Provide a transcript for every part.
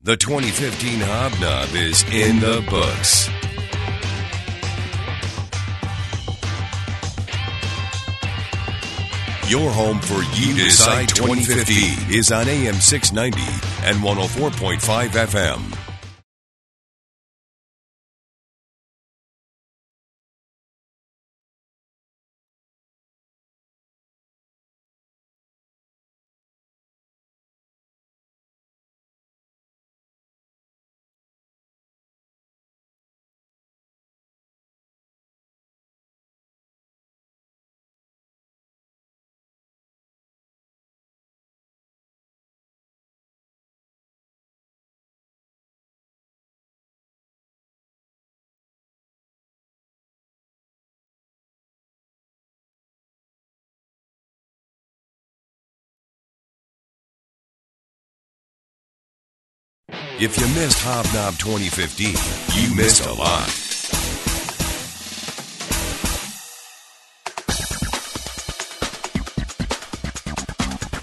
The 2015 Hobnob is in the books. Your home for You Decide 2015 is on AM 690 and 104.5 FM. If you missed Hobnob 2015, you missed a lot.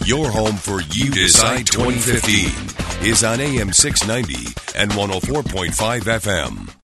Your home for You Decide 2015 is on AM 690 and 104.5 FM.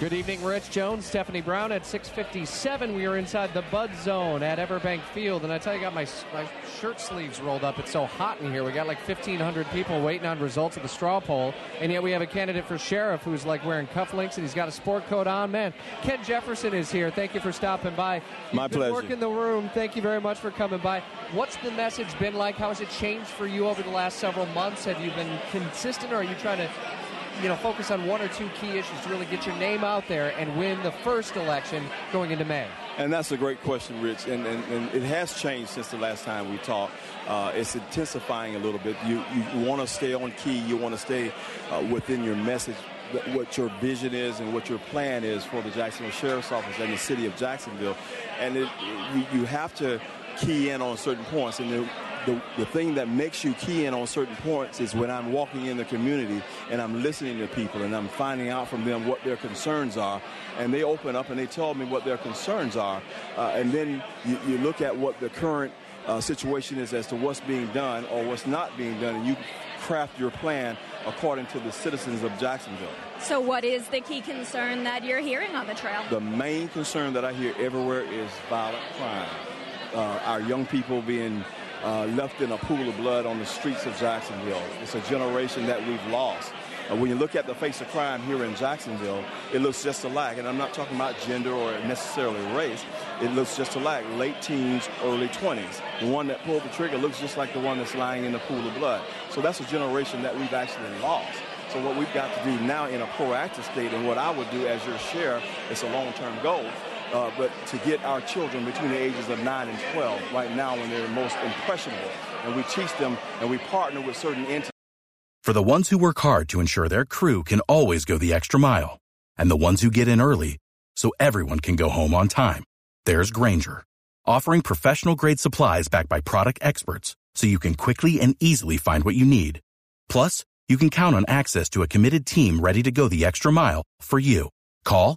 Good evening, Rich Jones, Stephanie Brown at 6:57. We are inside the Bud Zone at Everbank Field, and I tell you, I got my my shirt sleeves rolled up. It's so hot in here. We got like 1,500 people waiting on results of the straw poll, and yet we have a candidate for sheriff who's like wearing cufflinks and he's got a sport coat on. Man, Ken Jefferson is here. Thank you for stopping by. My You've pleasure. Been working the room. Thank you very much for coming by. What's the message been like? How has it changed for you over the last several months? Have you been consistent, or are you trying to you know, focus on one or two key issues to really get your name out there and win the first election going into May? And that's a great question, Rich. And, and, and it has changed since the last time we talked. Uh, it's intensifying a little bit. You, you want to stay on key. You want to stay uh, within your message, what your vision is and what your plan is for the Jacksonville Sheriff's Office and the city of Jacksonville. And it, you, you have to key in on certain points. And the, the, the thing that makes you key in on certain points is when I'm walking in the community and I'm listening to people and I'm finding out from them what their concerns are. And they open up and they tell me what their concerns are. Uh, and then you, you, look at what the current uh, situation is as to what's being done or what's not being done, and you craft your plan according to the citizens of Jacksonville. So, what is the key concern that you're hearing on the trail? The main concern that I hear everywhere is violent crime. Uh, our young people being uh, left in a pool of blood on the streets of Jacksonville. It's a generation that we've lost. Uh, when you look at the face of crime here in Jacksonville, it looks just alike. And I'm not talking about gender or necessarily race. It looks just alike. Late teens, early 20s. The one that pulled the trigger looks just like the one that's lying in the pool of blood. So that's a generation that we've actually lost. So what we've got to do now in a proactive state, and what I would do as your sheriff, it's a long-term goal, uh, but to get our children between the ages of 9 and 12 right now when they're most impressionable. And we teach them and we partner with certain entities. For the ones who work hard to ensure their crew can always go the extra mile, and the ones who get in early so everyone can go home on time, there's Grainger, offering professional grade supplies backed by product experts so you can quickly and easily find what you need. Plus, you can count on access to a committed team ready to go the extra mile for you. Call,